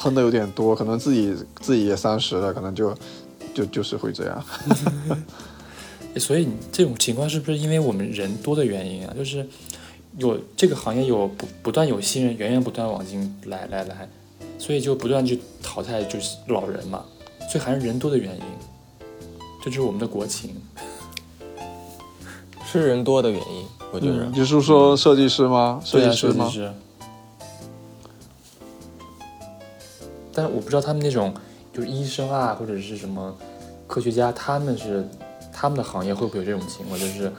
喷的有点多，可能自己自己也三十了，可能就就就是会这样。所以这种情况是不是因为我们人多的原因啊？就是有这个行业有不不断有新人源源不断往进来来来，所以就不断去淘汰就是老人嘛，所以还是人多的原因，这就是我们的国情。是人多的原因，我觉得。你是说设计师吗？设计师吗？但是我不知道他们那种就是医生啊，或者是什么科学家，他们是他们的行业会不会有这种情况？就是，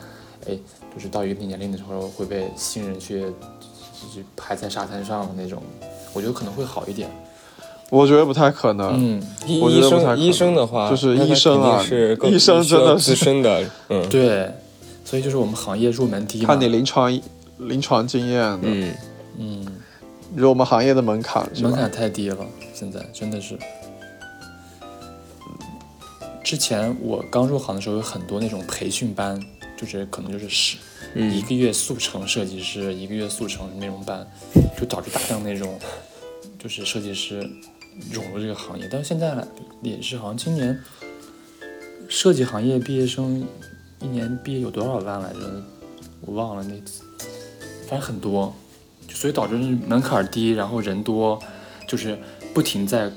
哎，就是到一定年龄的时候会被新人去就是排在沙滩上的那种，我觉得可能会好一点。我觉得不太可能。嗯，医生医生的话，就是医生啊，是医生真的资深的。嗯，对，所以就是我们行业入门低，看你临床临床经验的。嗯嗯，如我们行业的门槛门槛太低了。现在真的是，之前我刚入行的时候有很多那种培训班，就是可能就是是一个月速成设计师，一个月速成那种班，就导致大量那种就是设计师涌入这个行业。但是现在也是，好像今年设计行业毕业生一年毕业有多少万来着？我忘了那，反正很多，所以导致门槛低，然后人多，就是。不停在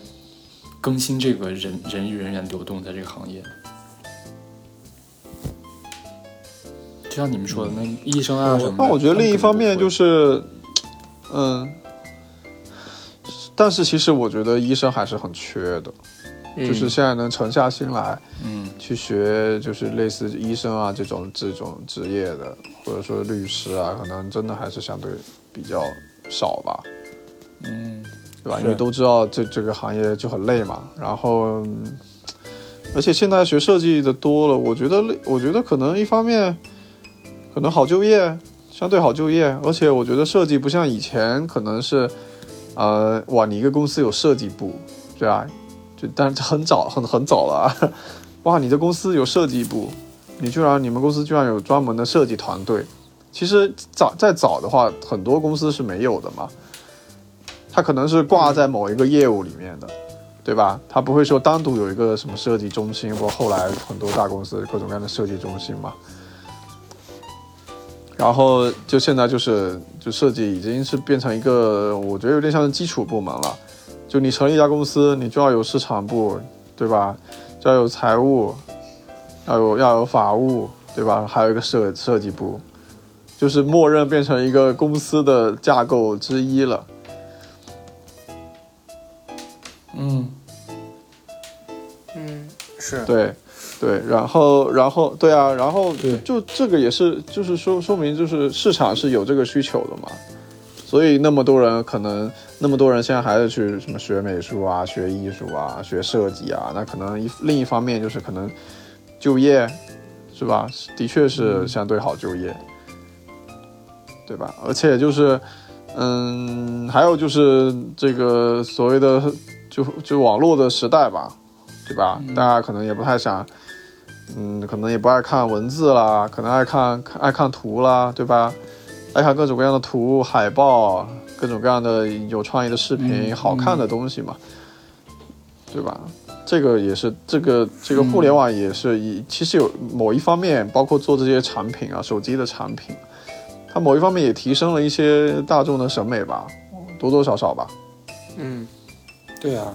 更新这个人人与人员流动，在这个行业，就像你们说的那医生啊什么。那我觉得另一方面就是，嗯，但是其实我觉得医生还是很缺的，就是现在能沉下心来，嗯，去学就是类似医生啊这种这种职业的，或者说律师啊，可能真的还是相对比较少吧，嗯。对吧？因为都知道这这个行业就很累嘛。然后，而且现在学设计的多了，我觉得累。我觉得可能一方面，可能好就业，相对好就业。而且我觉得设计不像以前，可能是，呃，哇，你一个公司有设计部，对吧？就但是很早很很早了啊。哇，你的公司有设计部，你居然你们公司居然有专门的设计团队。其实早再早的话，很多公司是没有的嘛。它可能是挂在某一个业务里面的，对吧？它不会说单独有一个什么设计中心，或后来很多大公司各种各样的设计中心嘛。然后就现在就是就设计已经是变成一个，我觉得有点像是基础部门了。就你成立一家公司，你就要有市场部，对吧？就要有财务，要有要有法务，对吧？还有一个设设计部，就是默认变成一个公司的架构之一了。嗯，嗯，是。对，对，然后，然后，对啊，然后就这个也是，就是说，说明就是市场是有这个需求的嘛，所以那么多人可能那么多人现在还在去什么学美术啊、学艺术啊、学设计啊，那可能一另一方面就是可能就业是吧？的确是相对好就业，对吧？而且就是，嗯，还有就是这个所谓的。就就网络的时代吧，对吧？大家可能也不太想，嗯，可能也不爱看文字啦，可能爱看爱看图啦，对吧？爱看各种各样的图、海报，各种各样的有创意的视频、好看的东西嘛，对吧？这个也是这个这个互联网也是以其实有某一方面，包括做这些产品啊，手机的产品，它某一方面也提升了一些大众的审美吧，多多少少吧，嗯。对啊，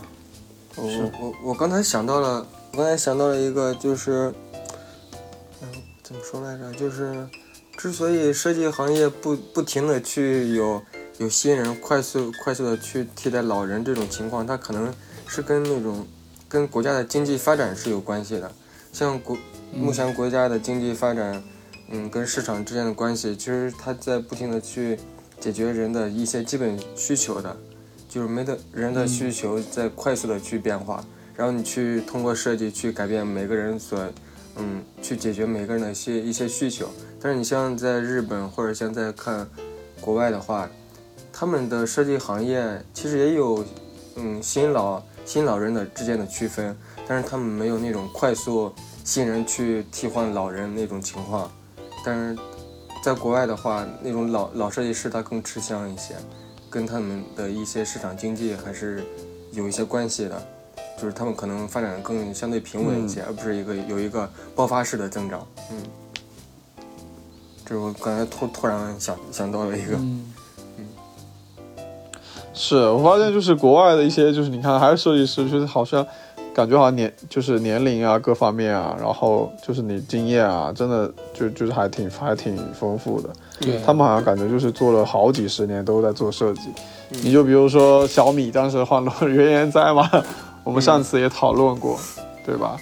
我我我刚才想到了，我刚才想到了一个，就是，嗯，怎么说来着？就是，之所以设计行业不不停的去有有新人快速快速的去替代老人这种情况，它可能是跟那种跟国家的经济发展是有关系的。像国目前国家的经济发展，嗯，跟市场之间的关系，其实它在不停的去解决人的一些基本需求的。就是没的人的需求在快速的去变化，然后你去通过设计去改变每个人所，嗯，去解决每个人的一些一些需求。但是你像在日本或者像在看国外的话，他们的设计行业其实也有，嗯，新老新老人的之间的区分，但是他们没有那种快速新人去替换老人那种情况。但是在国外的话，那种老老设计师他更吃香一些。跟他们的一些市场经济还是有一些关系的，就是他们可能发展的更相对平稳一些，而不是一个有一个爆发式的增长。嗯，这是我刚才突突然想想到了一个。嗯是我发现就是国外的一些，就是你看还是设计师，就是好像感觉好像年就是年龄啊各方面啊，然后就是你经验啊，真的就就是还挺还挺丰富的。对他们好像感觉就是做了好几十年都在做设计。你就比如说小米当时换了原研哉嘛，我们上次也讨论过，对吧？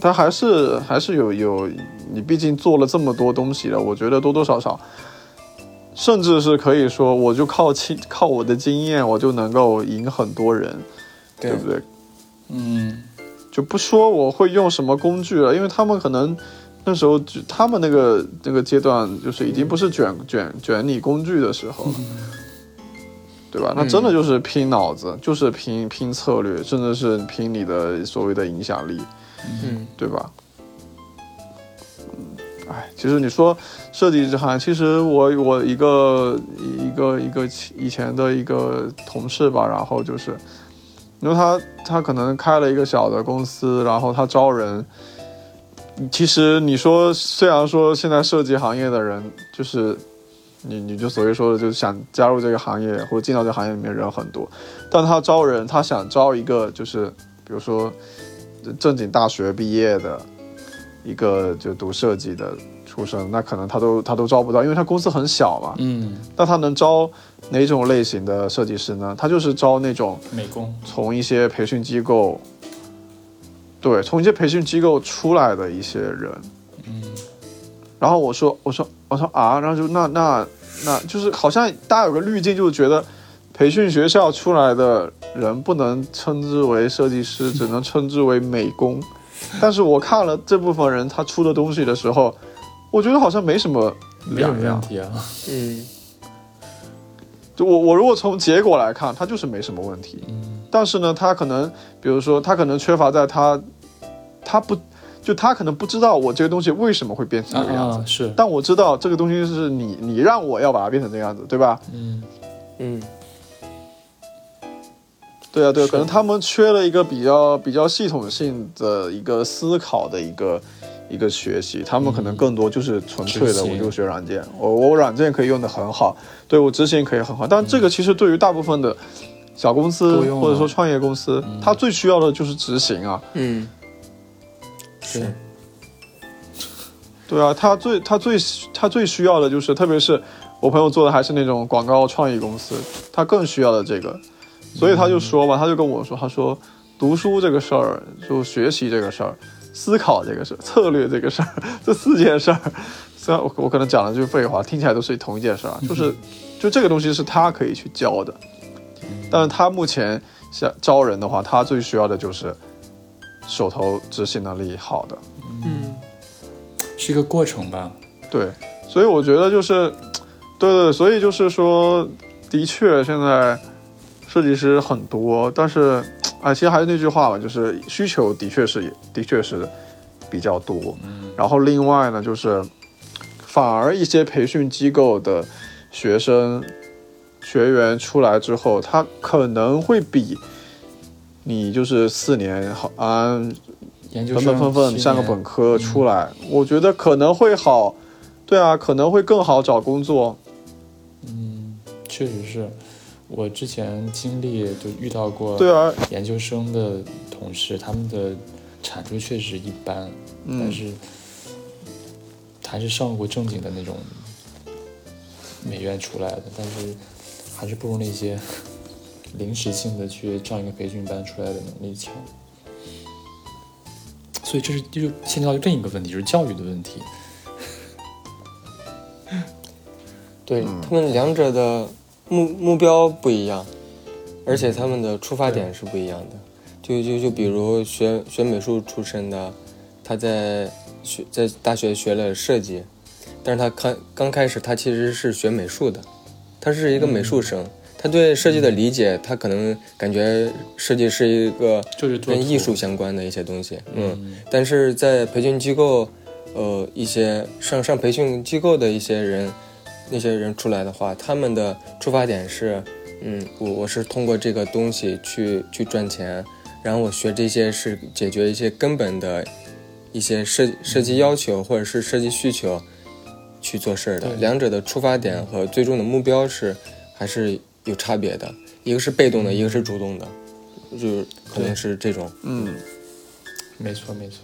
他还是还是有有，你毕竟做了这么多东西了，我觉得多多少少，甚至是可以说，我就靠经靠我的经验，我就能够赢很多人，对不对？嗯就不说我会用什么工具了，因为他们可能那时候就他们那个那个阶段，就是已经不是卷卷卷你工具的时候了，对吧？那真的就是拼脑子，就是拼拼策略，甚至是拼你的所谓的影响力，嗯对吧？嗯，哎，其实你说设计这行，其实我我一个一个一个以前的一个同事吧，然后就是，因为他他可能开了一个小的公司，然后他招人。其实你说，虽然说现在设计行业的人，就是你你就所谓说的，就是想加入这个行业或者进到这个行业里面人很多，但他招人，他想招一个就是比如说正经大学毕业的一个就读设计的出身，那可能他都他都招不到，因为他公司很小嘛。嗯，那他能招哪种类型的设计师呢？他就是招那种美工，从一些培训机构，对，从一些培训机构出来的一些人。嗯然后我说，我说，我说啊，然后就那那那就是好像大家有个滤镜，就是觉得培训学校出来的人不能称之为设计师，只能称之为美工。但是我看了这部分人他出的东西的时候，我觉得好像没什么没有两样。问题啊。嗯就我我如果从结果来看，他就是没什么问题。嗯但是呢，他可能，比如说，他可能缺乏在他，他不，就他可能不知道我这个东西为什么会变成啊这个样子。啊是，但我知道这个东西是你你让我要把它变成这个样子，对吧？嗯嗯对啊，对啊，可能他们缺了一个比较比较系统性的一个思考的一个一个学习，他们可能更多就是纯粹的我就学软件，我我软件可以用的很好，对我执行可以很好，但这个其实对于大部分的小公司或者说创业公司，它最需要的就是执行啊。嗯，是，对啊，他最他最他最需要的就是，特别是我朋友做的还是那种广告创意公司，他更需要的这个，所以他就说嘛，他就跟我说，他说读书这个事儿，就学习这个事儿，思考这个事儿，策略这个事儿，这四件事儿，虽然我我可能讲了句废话，听起来都是同一件事儿啊，就是就这个东西是他可以去教的，但是他目前想招人的话，他最需要的就是手头执行能力好的。嗯是一个过程吧。对，所以我觉得就是，对对，所以就是说，的确现在设计师很多，但是啊，其实还是那句话嘛，就是需求的确是的确是比较多。嗯然后另外呢，就是反而一些培训机构的学生学员出来之后，他可能会比你就是四年好安研究生本本分分七上个本科出来，我觉得可能会好，对啊，可能会更好找工作。嗯，确实是我之前经历就遇到过对啊，研究生的同事，他们的产出确实一般，但嗯，是还是上过正经的那种美院出来的，但是还是不如那些 临时性的去上一个培训班出来的能力强。所以这是就牵扯到另一个问题，就是教育的问题。对嗯他们两者的目目标不一样，而且他们的出发点是不一样的。就就就比如学学美术出身的，他在学在大学学了设计，但是他刚刚开始他其实是学美术的，他是一个美术生，他对设计的理解，他可能感觉设计是一个就是跟艺术相关的一些东西，嗯，嗯但是在培训机构，呃，一些上上培训机构的一些人，那些人出来的话，他们的出发点是，嗯，我我是通过这个东西去去赚钱，然后我学这些是解决一些根本的一些设设计要求或者是设计需求去做事儿的。两者的出发点和最终的目标是还是有差别的，一个是被动的，一个是主动的，就是可能是这种。嗯，没错没错。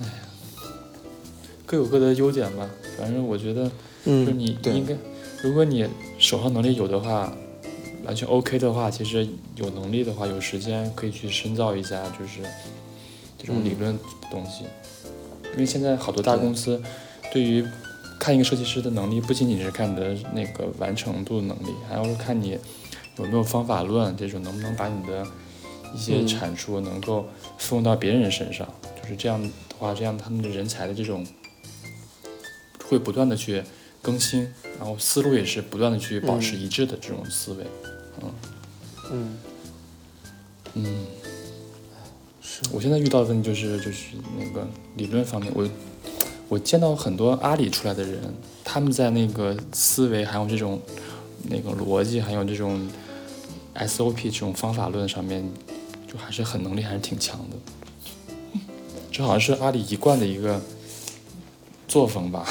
哎呀，各有各的优点吧。反正我觉得，就是嗯，对你应该，如果你手上能力有的话，完全 OK 的话，其实有能力的话，有时间可以去深造一下，就是这种理论的东西。因为现在好多大公司对于看一个设计师的能力，不仅仅是看你的那个完成度能力，还要看你有没有方法论，这种能不能把你的一些嗯产出能够复用到别人身上。就是这样的话，这样他们的人才的这种会不断的去更新，然后思路也是不断的去保持一致的这种思维。嗯，嗯，嗯。我现在遇到的问题就是就是那个理论方面，我我见到很多阿里出来的人，他们在那个思维还有这种那个逻辑，还有这种 SOP 这种方法论上面，就还是很能力还是挺强的。这好像是阿里一贯的一个作风吧，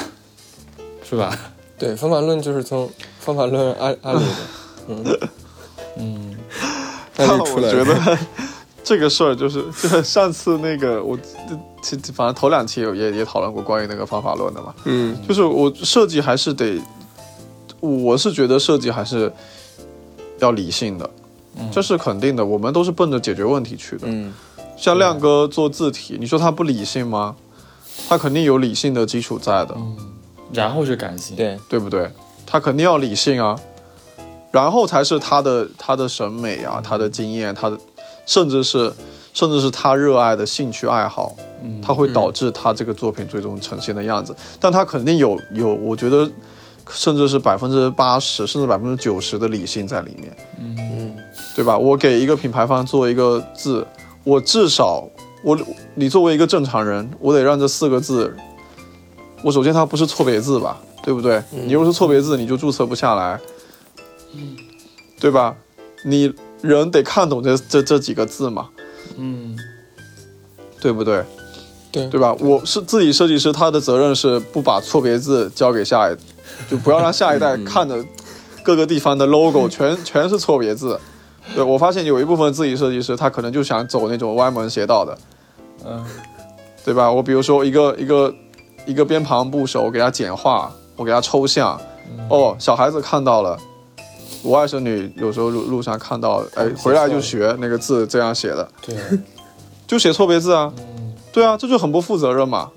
是吧？对，方法论就是从方法论阿阿里的，嗯，嗯，阿里出我。觉得 这个事儿就是，就是上次那个我，其反正头两期有也也讨论过关于那个方法论的嘛，嗯就是我设计还是得，我是觉得设计还是要理性的，嗯这是肯定的，我们都是奔着解决问题去的。嗯像亮哥做字体，你说他不理性吗？他肯定有理性的基础在的，然后是感性，对，对不对？他肯定要理性啊，然后才是他的他的审美啊，他的经验，他的甚至是甚至是他热爱的兴趣爱好，嗯，它会导致他这个作品最终呈现的样子。但他肯定有有，我觉得甚至是百分之八十甚至百分之九十的理性在里面，嗯对吧？我给一个品牌方做一个字，我至少我你作为一个正常人，我得让这四个字，我首先它不是错别字吧，对不对？你如果是错别字，你就注册不下来，对吧？你人得看懂这这这几个字嘛，嗯对不对？对对吧？我是自己设计师，他的责任是不把错别字交给下一，就不要让下一代看着各个地方的 logo 全全是错别字。对我发现有一部分自己设计师，他可能就想走那种歪门邪道的，嗯对吧？我比如说一个一个一个边旁部首，我给他简化，我给他抽象，哦，小孩子看到了。我外甥女有时候路路上看到，哎，回来就学那个字这样写的，对，就写错别字啊。嗯。对啊，这就很不负责任嘛。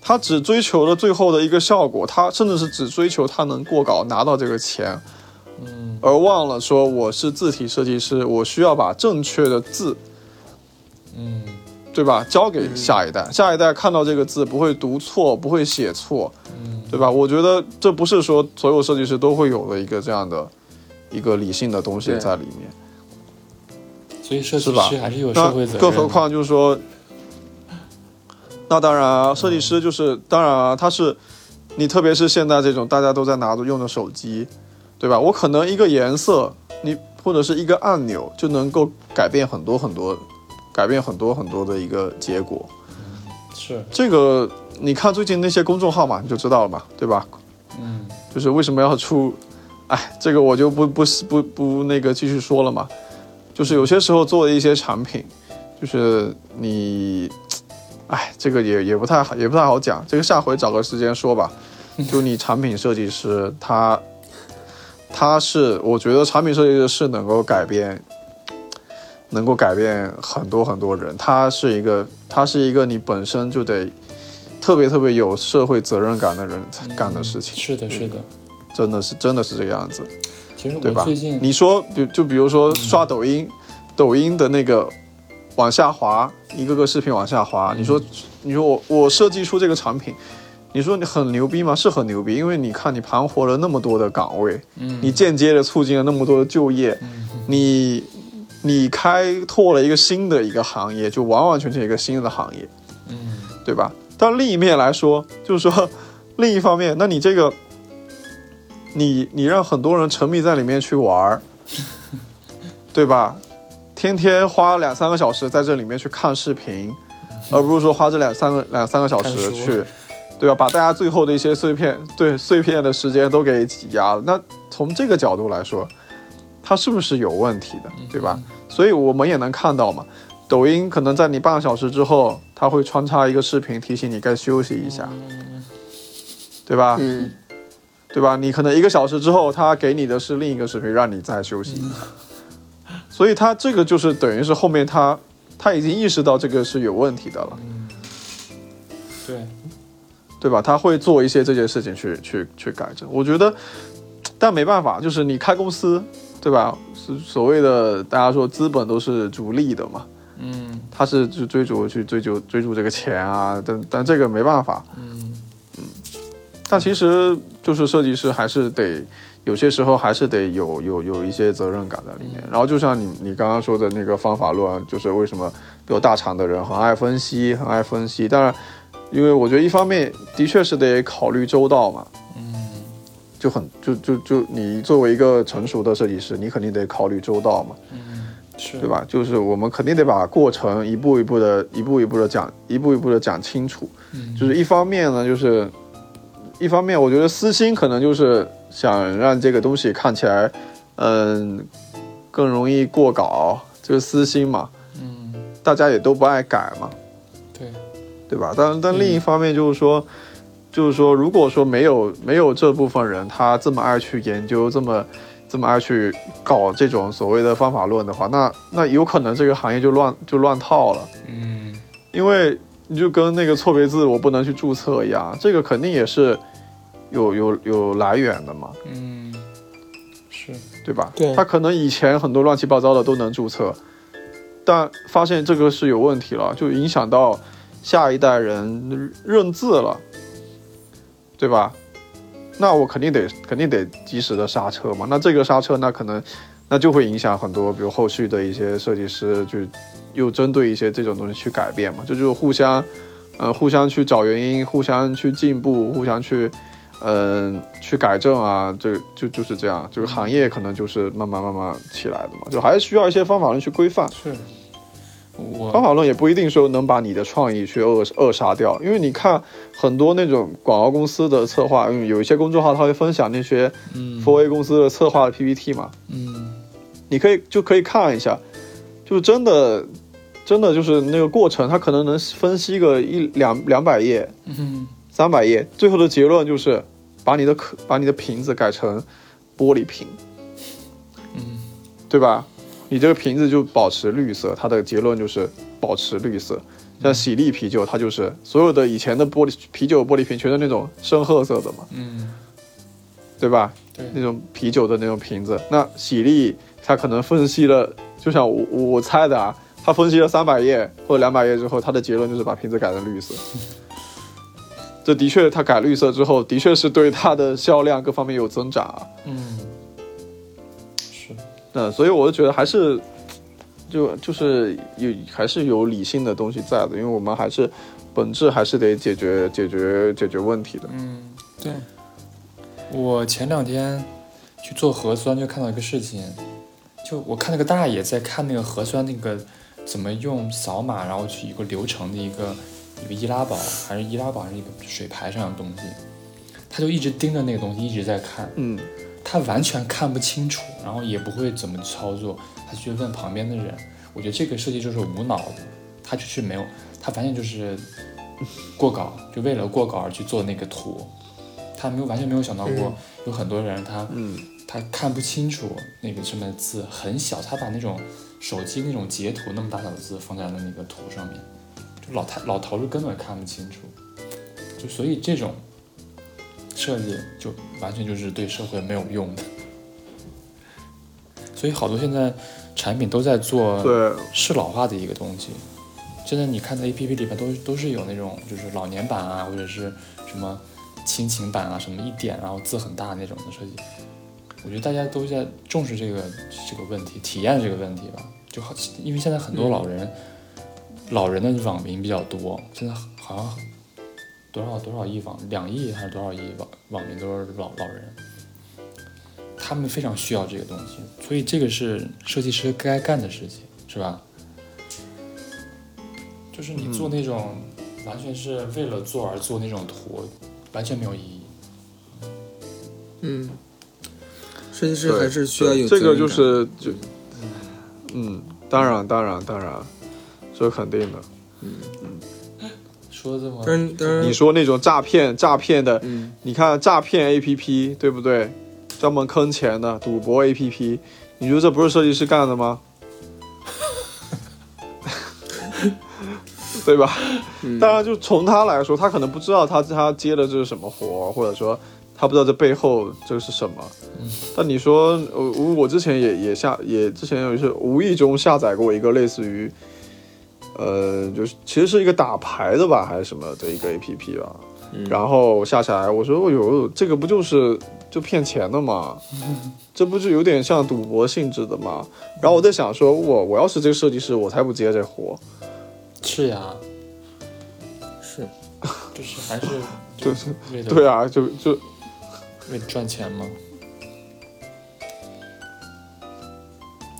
他只追求了最后的一个效果，他甚至是只追求他能过稿拿到这个钱，嗯。而忘了说我是字体设计师，我需要把正确的字，嗯对吧，交给下一代，下一代看到这个字不会读错，不会写错，嗯对吧？我觉得这不是说所有设计师都会有的一个这样的一个理性的东西在里面。所以设计师还是有社会责任，更何况就是说，那当然啊，设计师就是当然啊，他是你，特别是现在这种大家都在拿着用的手机，对吧？我可能一个颜色，你或者是一个按钮就能够改变很多很多，改变很多很多的一个结果。是这个你看最近那些公众号嘛，你就知道了嘛，对吧？嗯就是为什么要出，哎，这个我就不不不不那个继续说了嘛。就是有些时候做的一些产品，就是你，哎，这个也也不太好，也不太好讲。这个下回找个时间说吧。就你产品设计师，他他是我觉得产品设计师是能够改变，能够改变很多很多人。他是一个，他是一个你本身就得特别特别有社会责任感的人才干的事情。是的，是的。真的是真的是这个样子，其实我最近？你说，比就比如说刷抖音，抖音的那个往下滑，一个个视频往下滑，你说你说我我设计出这个产品，你说你很牛逼吗？是很牛逼，因为你看你盘活了那么多的岗位，嗯你间接的促进了那么多的就业，你你开拓了一个新的一个行业，就完完全全一个新的行业，嗯对吧？但另一面来说，就是说，另一方面，那你这个，你你让很多人沉迷在里面去玩儿，对吧？天天花两三个小时在这里面去看视频，而不是说花这两三个两三个小时去，对吧？把大家最后的一些碎片，对碎片的时间都给挤压了。那从这个角度来说，它是不是有问题的，对吧？所以我们也能看到嘛，抖音可能在你半个小时之后，它会穿插一个视频提醒你该休息一下，对吧？嗯，对吧？你可能一个小时之后，它给你的是另一个视频，让你再休息一下。所以他这个就是等于是后面他他已经意识到这个是有问题的了，对，对吧？他会做一些这件事情去去去改正。我觉得，但没办法，就是你开公司，对吧？是所谓的大家说资本都是逐利的嘛，嗯他是去追逐去追求追逐这个钱啊，但但这个没办法。嗯嗯但其实就是设计师还是得有些时候还是得有有有一些责任感在里面。然后就像你你刚刚说的那个方法论，就是为什么有大厂的人很爱分析，很爱分析。当然，因为我觉得一方面的确是得考虑周到嘛，嗯就很就就就你作为一个成熟的设计师，你肯定得考虑周到嘛。嗯，是对？吧？就是我们肯定得把过程一步一步的、一步一步的讲，一步一步的讲清楚。嗯就是一方面呢，就是一方面，我觉得私心可能就是想让这个东西看起来，嗯，更容易过稿，就是私心嘛。嗯，大家也都不爱改嘛，对，对吧？但但另一方面就是说，就是说，如果说没有没有这部分人，他这么爱去研究，这么这么爱去搞这种所谓的方法论的话，那那有可能这个行业就乱就乱套了，嗯。因为你就跟那个错别字我不能去注册一样，这个肯定也是有有有来源的嘛，嗯，是，对吧？对。他可能以前很多乱七八糟的都能注册，但发现这个是有问题了，就影响到下一代人认字了，对吧？那我肯定得肯定得及时的刹车嘛。那这个刹车，那可能那就会影响很多，比如后续的一些设计师，就又针对一些这种东西去改变嘛，这就是互相，呃，互相去找原因，互相去进步，互相去，嗯、去改正啊，这就就是这样，这个行业可能就是慢慢慢慢起来的嘛，就还是需要一些方法论去规范。是，方法论也不一定说能把你的创意去扼扼杀掉，因为你看很多那种广告公司的策划，嗯有一些公众号他会分享那些嗯。4 A 公司的策划的 PPT 嘛，嗯。你可以就可以看一下，就是真的真的就是那个过程，他可能能分析个一两两百页、嗯。三百页，最后的结论就是把你的可把你的瓶子改成玻璃瓶，嗯。对吧？你这个瓶子就保持绿色，它的结论就是保持绿色。像喜力啤酒，它就是所有的以前的玻璃啤酒玻璃瓶全是那种深褐色的嘛，嗯，对吧？对那种啤酒的那种瓶子。那喜力它可能分析了，就像我我我猜的啊，它分析了三百页或者两百页之后，它的结论就是把瓶子改成绿色。这的确，它改绿色之后，的确是对它的销量各方面有增长啊。嗯，是，那所以我就觉得还是，就就是有还是有理性的东西在的，因为我们还是本质还是得解决解决解决问题的。嗯，对。我前两天去做核酸，就看到一个事情，就我看那个大爷在看那个核酸那个怎么用扫码，然后去一个流程的一个一个易拉宝，还是易拉宝还是一个水牌上的东西，他就一直盯着那个东西一直在看，嗯他完全看不清楚，然后也不会怎么操作，他就去问旁边的人。我觉得这个设计就是无脑的，他就是没有，他完全就是过稿，就为了过稿而去做那个图，他没有完全没有想到过有很多人他嗯。他看不清楚那个上面的字很小，他把那种手机那种截图那么大小的字放在了那个图上面，就老太老头是根本看不清楚，就所以这种设计就完全就是对社会没有用的。所以好多现在产品都在做对，适老化的一个东西。现在你看在 A P P 里边都都是有那种就是老年版啊，或者是什么亲情版啊，什么一点然后字很大那种的设计。我觉得大家都在重视这个这个问题，体验这个问题吧。就好，因为现在很多老人，老人的网民比较多，现在好像多少多少亿网，两亿还是多少亿网网民都是老老人，他们非常需要这个东西，所以这个是设计师该干的事情，是吧？就是你做那种完全是为了做而做那种图，完全没有意义。嗯，设计师还是需要有这个就是就，嗯，当然当然当然，这肯定的。你说那种诈骗诈骗的，嗯你看诈骗 A P P 对不对？专门坑钱的赌博 A P P，你说这不是设计师干的吗？对吧？嗯当然，就从他来说，他可能不知道他他接的这是什么活，或者说他不知道这背后这是什么。但你说，呃，我我之前也也下也之前有一次无意中下载过一个类似于，呃，就是其实是一个打牌的吧，还是什么的一个 A P P 吧。然后下下来，我说，我有，这个不就是就骗钱的吗？这不就有点像赌博性质的吗？然后我在想说，我我要是这个设计师，我才不接这活。是呀，是就是还是 就是对啊，就就为了赚钱嘛。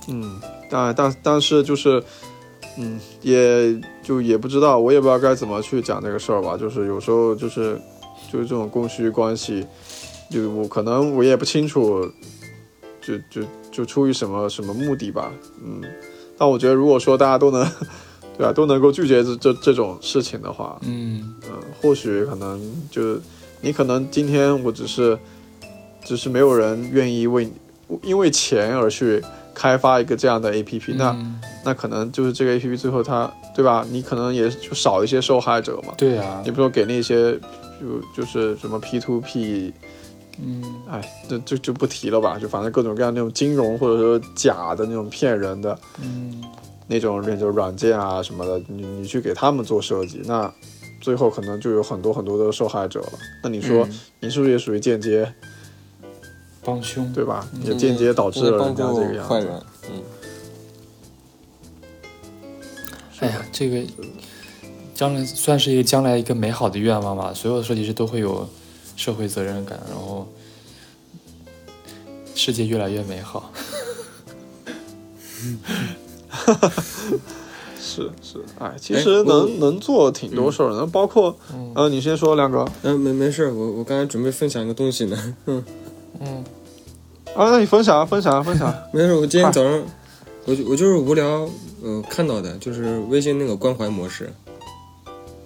嗯，但但但是就是，嗯，也就也不知道，我也不知道该怎么去讲这个事儿吧。就是有时候就是就是这种供需关系，就我可能我也不清楚，就就就出于什么什么目的吧。嗯，但我觉得如果说大家都能，对吧、都能够拒绝这这这种事情的话，嗯嗯，或许可能就你可能今天我只是只是没有人愿意为你因为钱而去开发一个这样的 A P P，、那嗯那可能就是这个 A P P 最后它对吧？你可能也就少一些受害者嘛。对啊你，比如说给那些就就是什么 P to P，嗯哎，这就就不提了吧，就反正各种各样那种金融或者说假的那种骗人的嗯那种那种软件啊什么的，你你去给他们做设计，那最后可能就有很多很多的受害者了。那你说、嗯你是不是也属于间接帮凶，对吧？也间接导致了人家这个样子。坏人，嗯，哎呀，这个将来算是一个将来一个美好的愿望吧。所有的设计师都会有社会责任感，然后世界越来越美好。是是，哎，其实能、能做挺多事儿的，那包括，呃，你先说亮哥，嗯、没没事，我我刚才准备分享一个东西呢，嗯，嗯啊，那你分享啊，分享啊，分享啊。没事，我今天早上我就我就是无聊，呃，看到的就是微信那个关怀模式，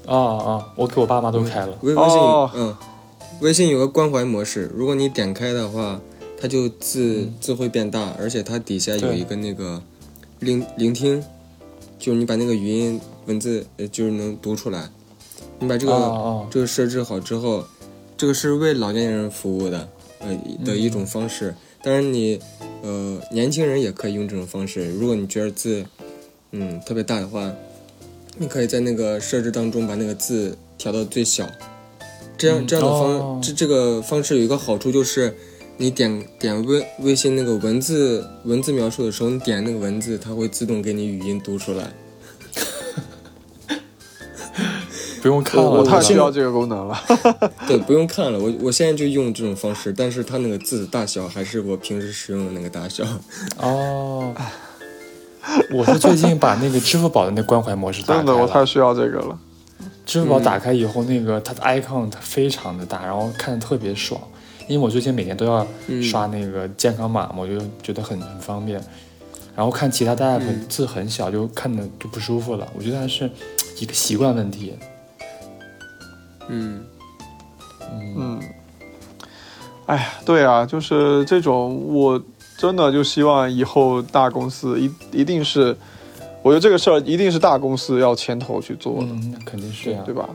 啊啊，我给我爸妈都开了。微微信、哦嗯，微信有个关怀模式，如果你点开的话，它就字、字会变大，而且它底下有一个那个聆聆听，就是你把那个语音文字呃就是能读出来，你把这个、这个设置好之后，这个是为老年人服务的呃的一种方式。当然你呃年轻人也可以用这种方式，如果你觉得字嗯特别大的话，你可以在那个设置当中把那个字调到最小。这样嗯这样的方、哦这这个方式有一个好处就是，你点点微微信那个文字文字描述的时候，你点那个文字，它会自动给你语音读出来。不用看了，我我太需要这个功能了。对，不用看了，我我现在就用这种方式，但是它那个字的大小还是我平时使用的那个大小。哦。我是最近把那个支付宝的那关怀模式打开真的，我。太需要这个了。支付宝打开以后，那个它的 icon 它非常的大，然后看着特别爽。因为我最近每天都要刷那个健康码嘛，我就觉得很很方便。然后看其他的 app 字很小，就看的就不舒服了。我觉得还是一个习惯问题。嗯，嗯，哎呀，对啊，就是这种，我真的就希望以后大公司一一定是，我觉得这个事儿一定是大公司要牵头去做的，嗯，那肯定是呀、对吧？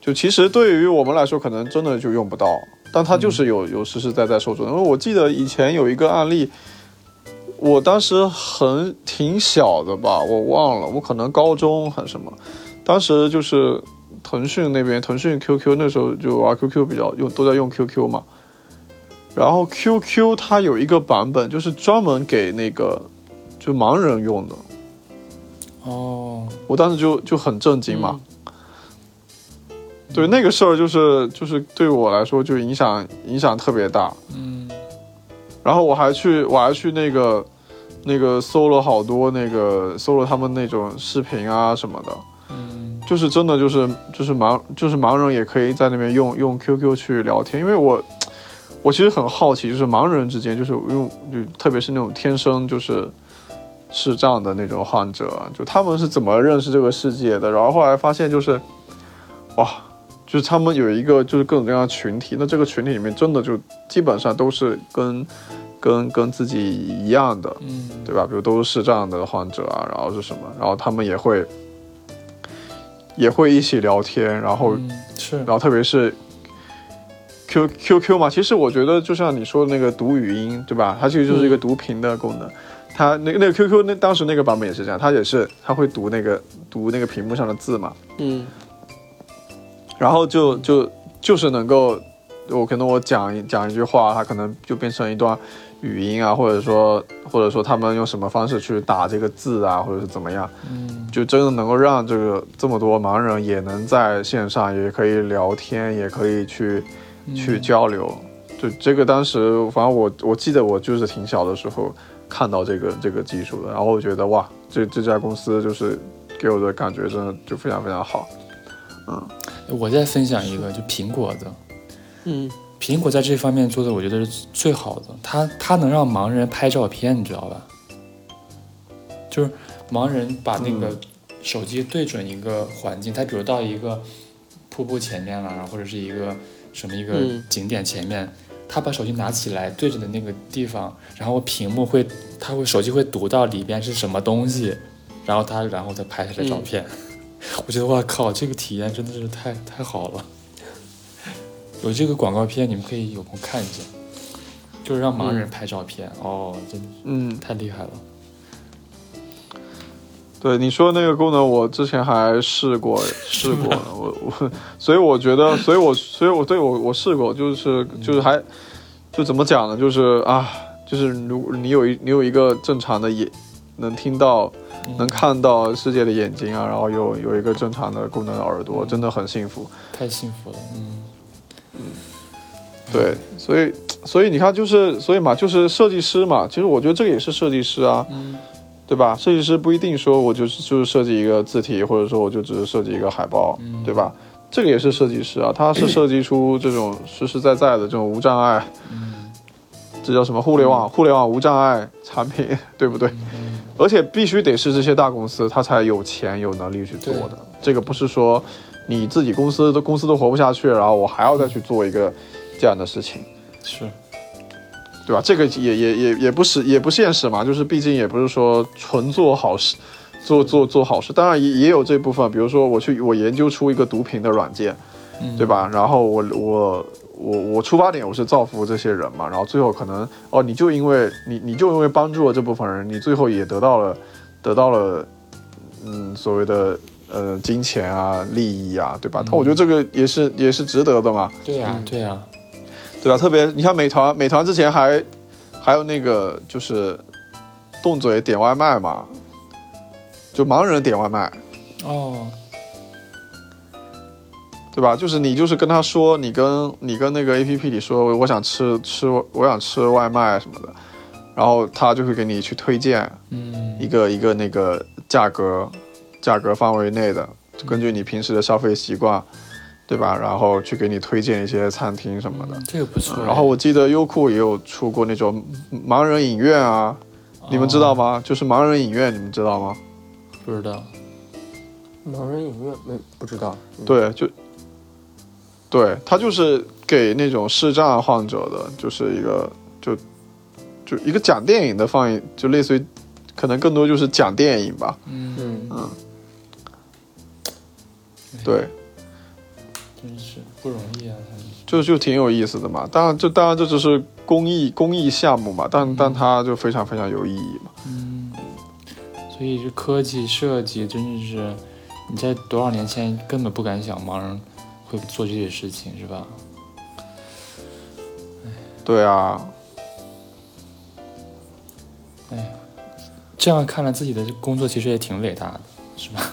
就其实对于我们来说，可能真的就用不到，但它就是有有实实在在受众。因为我记得以前有一个案例，我当时很挺小的吧，我忘了，我可能高中还是什么，当时就是腾讯那边，腾讯 QQ 那时候就玩 QQ 比较用，都在用 QQ 嘛。然后 QQ 它有一个版本，就是专门给那个就盲人用的，哦，我当时就就很震惊嘛。对那个事儿，就是就是对我来说就影响影响特别大。嗯然后我还去我还去那个那个搜了好多那个搜了他们那种视频啊什么的，嗯就是真的就是就是盲就是盲人也可以在那边用用 QQ 去聊天，因为我我其实很好奇，就是盲人之间就是用就特别是那种天生就是视障的那种患者啊，就他们是怎么认识这个世界的？然后后来发现就是哇，就是他们有一个就是各种各样的群体，那这个群体里面真的就基本上都是跟跟跟自己一样的，嗯，对吧？比如都是视障的患者啊，然后是什么，然后他们也会也会一起聊天，然后、嗯是然后特别是 Q Q Q 嘛，其实我觉得就像你说的那个读语音，对吧？它其实就是一个读屏的功能。它那个那个 Q Q 那当时那个版本也是这样，它也是它会读那个读那个屏幕上的字嘛，嗯然后就就就是能够，我可能我讲一讲一句话，它可能就变成一段语音啊，或者说或者说他们用什么方式去打这个字啊，或者是怎么样，嗯。就真的能够让这个这么多盲人也能在线上，也可以聊天，也可以去去交流。就这个当时，反正我我记得我就是挺小的时候看到这个这个技术的，然后我觉得哇，这这家公司就是给我的感觉真的就非常非常好。嗯。我再分享一个，就苹果的，嗯苹果在这方面做的，我觉得是最好的。它它能让盲人拍照片，你知道吧？就是盲人把那个手机对准一个环境，他比如到一个瀑布前面了，然后或者是一个什么一个嗯景点前面，他把手机拿起来对着的那个地方，然后屏幕会，他会手机会读到里边是什么东西，然后他然后再拍下来照片。我觉得哇靠，这个体验真的是太太好了。有这个广告片，你们可以有空看一下，就是让盲人拍照片，哦，真的嗯，太厉害了。对你说的那个功能，我之前还试过试过呢，我我，所以我觉得，所以我所以我对我我试过，就是就是还就怎么讲呢？就是啊，就是如果你有一你有一个正常的眼，能听到能看到世界的眼睛啊，然后有有一个正常的功能的耳朵，真的很幸福。太幸福了，嗯，对，所以所以你看，就是所以嘛，就是设计师嘛，其实我觉得这个也是设计师啊，嗯对吧？设计师不一定说我就是就是设计一个字体，或者说我就只是设计一个海报，嗯对吧？这个也是设计师啊，他是设计出这种实实在在的这种无障碍，嗯 这叫什么互联网互联网无障碍产品，对不对？嗯而且必须得是这些大公司，他才有钱有能力去做的。这个不是说你自己公司的公司都活不下去，然后我还要再去做一个这样的事情。是，对吧？这个也也也也不是也不现实嘛，就是毕竟也不是说纯做好事，做做做好事。当然也也有这部分，比如说我去我研究出一个读屏的软件，嗯对吧？然后我我我我出发点我是造福这些人嘛，然后最后可能哦，你就因为你你就因为帮助了这部分人，你最后也得到了得到了嗯所谓的呃金钱啊利益啊，对吧？那、我觉得这个也是也是值得的嘛。对呀、对呀、对吧？特别你看美团，美团之前还还有那个就是动嘴点外卖嘛，就盲人点外卖，哦，对吧？就是你就是跟他说，你跟你跟那个 A P P 里说，我想吃吃我想吃外卖什么的，然后他就会给你去推荐嗯一个一个那个价格价格范围内的，就根据你平时的消费习惯，对吧？然后去给你推荐一些餐厅什么的。这个不错。然后我记得优酷也有出过那种盲人影院啊，你们知道吗？就是盲人影院，你们知道吗？不知道，盲人影院没不知道。嗯，对，就对，它就是给那种视障患者的，就是一个就就一个讲电影的放映，就类似于可能更多就是讲电影吧。嗯，嗯对，真是不容易啊，就就挺有意思的嘛。当然，这当然这只是公益公益项目嘛，但但它就非常非常有意义嘛。嗯，所以这科技设计真的是你在多少年前根本不敢想盲人会做这些事情，是吧？对啊，哎这样看来自己的工作其实也挺伟大的，是吧？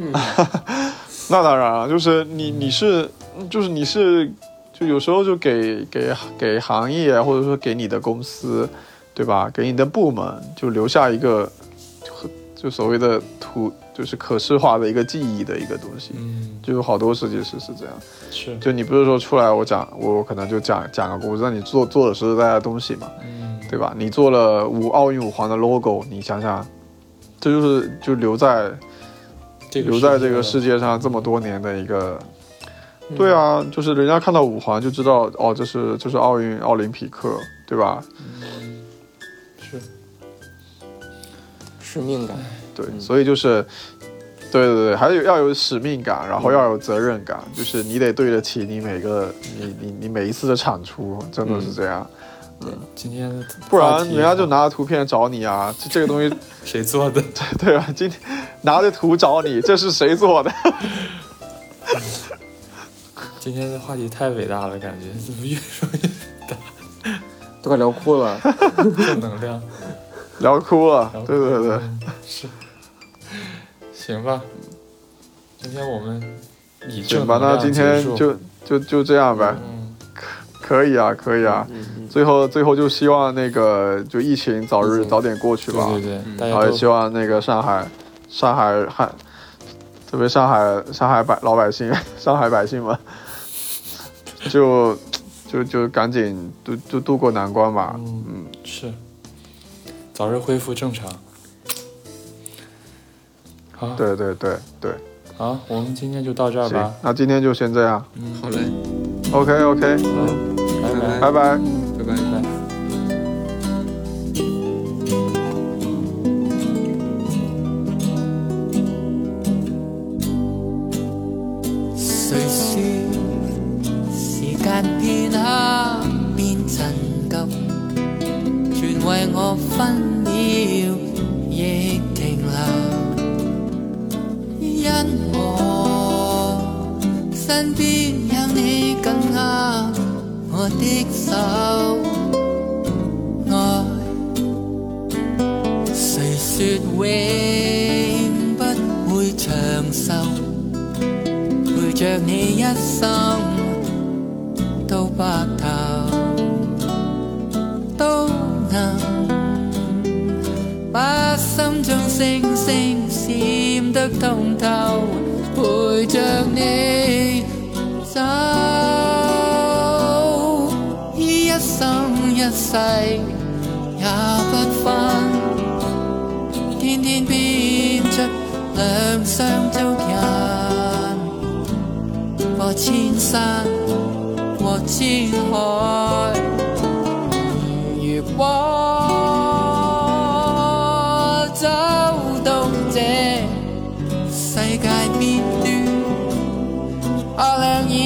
那当然了，就是你你是就是你是就有时候就给给给行业或者说给你的公司，对吧？给你的部门就留下一个就就所谓的图，就是可视化的一个记忆的一个东西。嗯，就有好多设计师是这样，是，就你不是说出来我讲我可能就讲讲个故事，那你做做的实实在在的东西嘛，嗯，对吧？你做了五奥运五环的 logo，你想想，这就是就留在这个留在这个世世界上这么多年的一个，对啊，就是人家看到五环就知道哦，这是这是奥运奥林匹克，对吧？是使命感，对，所以就是，对对对，还有要有使命感，然后要有责任感，就是你得对得起你每个你你你每一次的产出，真的是这样，今天的不然人家就拿着图片找你啊，这这个东西，谁做的？对对吧？今天拿着图找你，这是谁做的？今天的话题太伟大了，感觉怎么越说越大都快聊哭了。正能量？聊哭了对对对，嗯是，行吧，今天我们以正行吧，那今天就就就这样呗，嗯，可以啊，可以啊。嗯嗯，最后最后就希望那个就疫情早日早点过去吧，对对对，然后也希望那个上海上海汉，特别上海上海百老百姓 上海百姓们，就就就赶紧度就度过难关吧。嗯嗯，是。早日恢复正常。好，对对对对，好，我们今天就到这儿行吧。，那今天就先这样。嗯，好嘞，OK OK，好，拜拜。拜拜。拜拜。拜。谁说時間片刻變陳舊，全為我分秒亦停留，因我身邊有你緊握我的手，愛誰說永不會長壽？陪着你一生到白頭，都能把心中星星閃得通透，陪着你走，世也不分。天天變出兩雙足印，過千山，過千海。如果走到這世界邊端，我倆已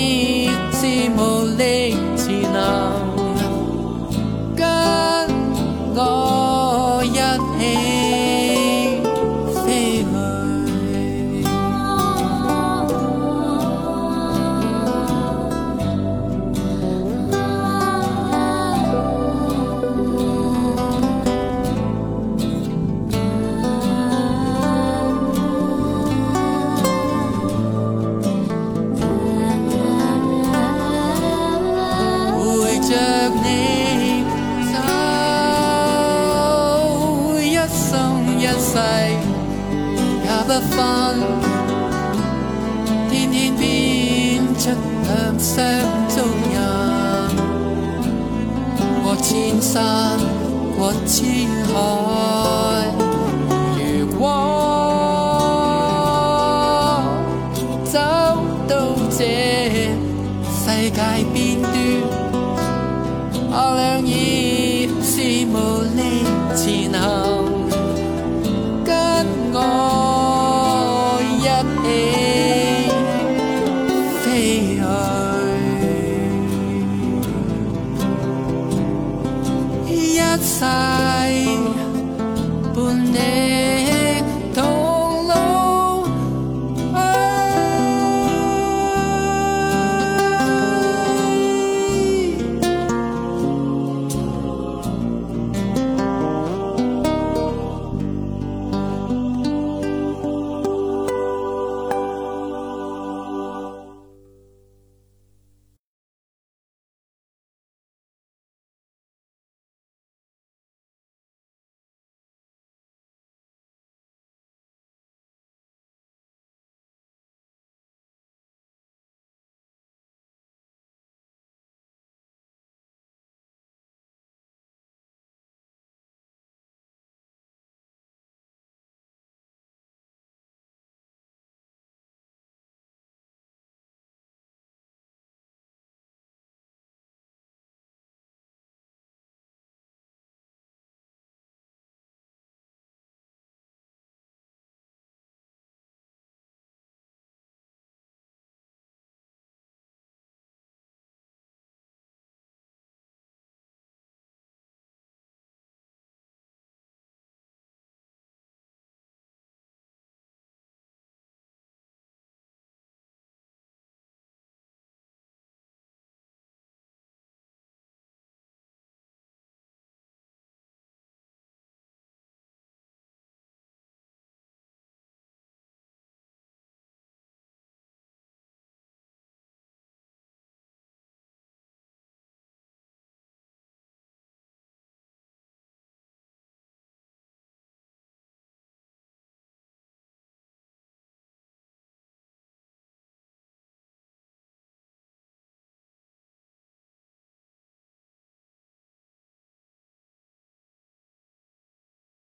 山，过千海。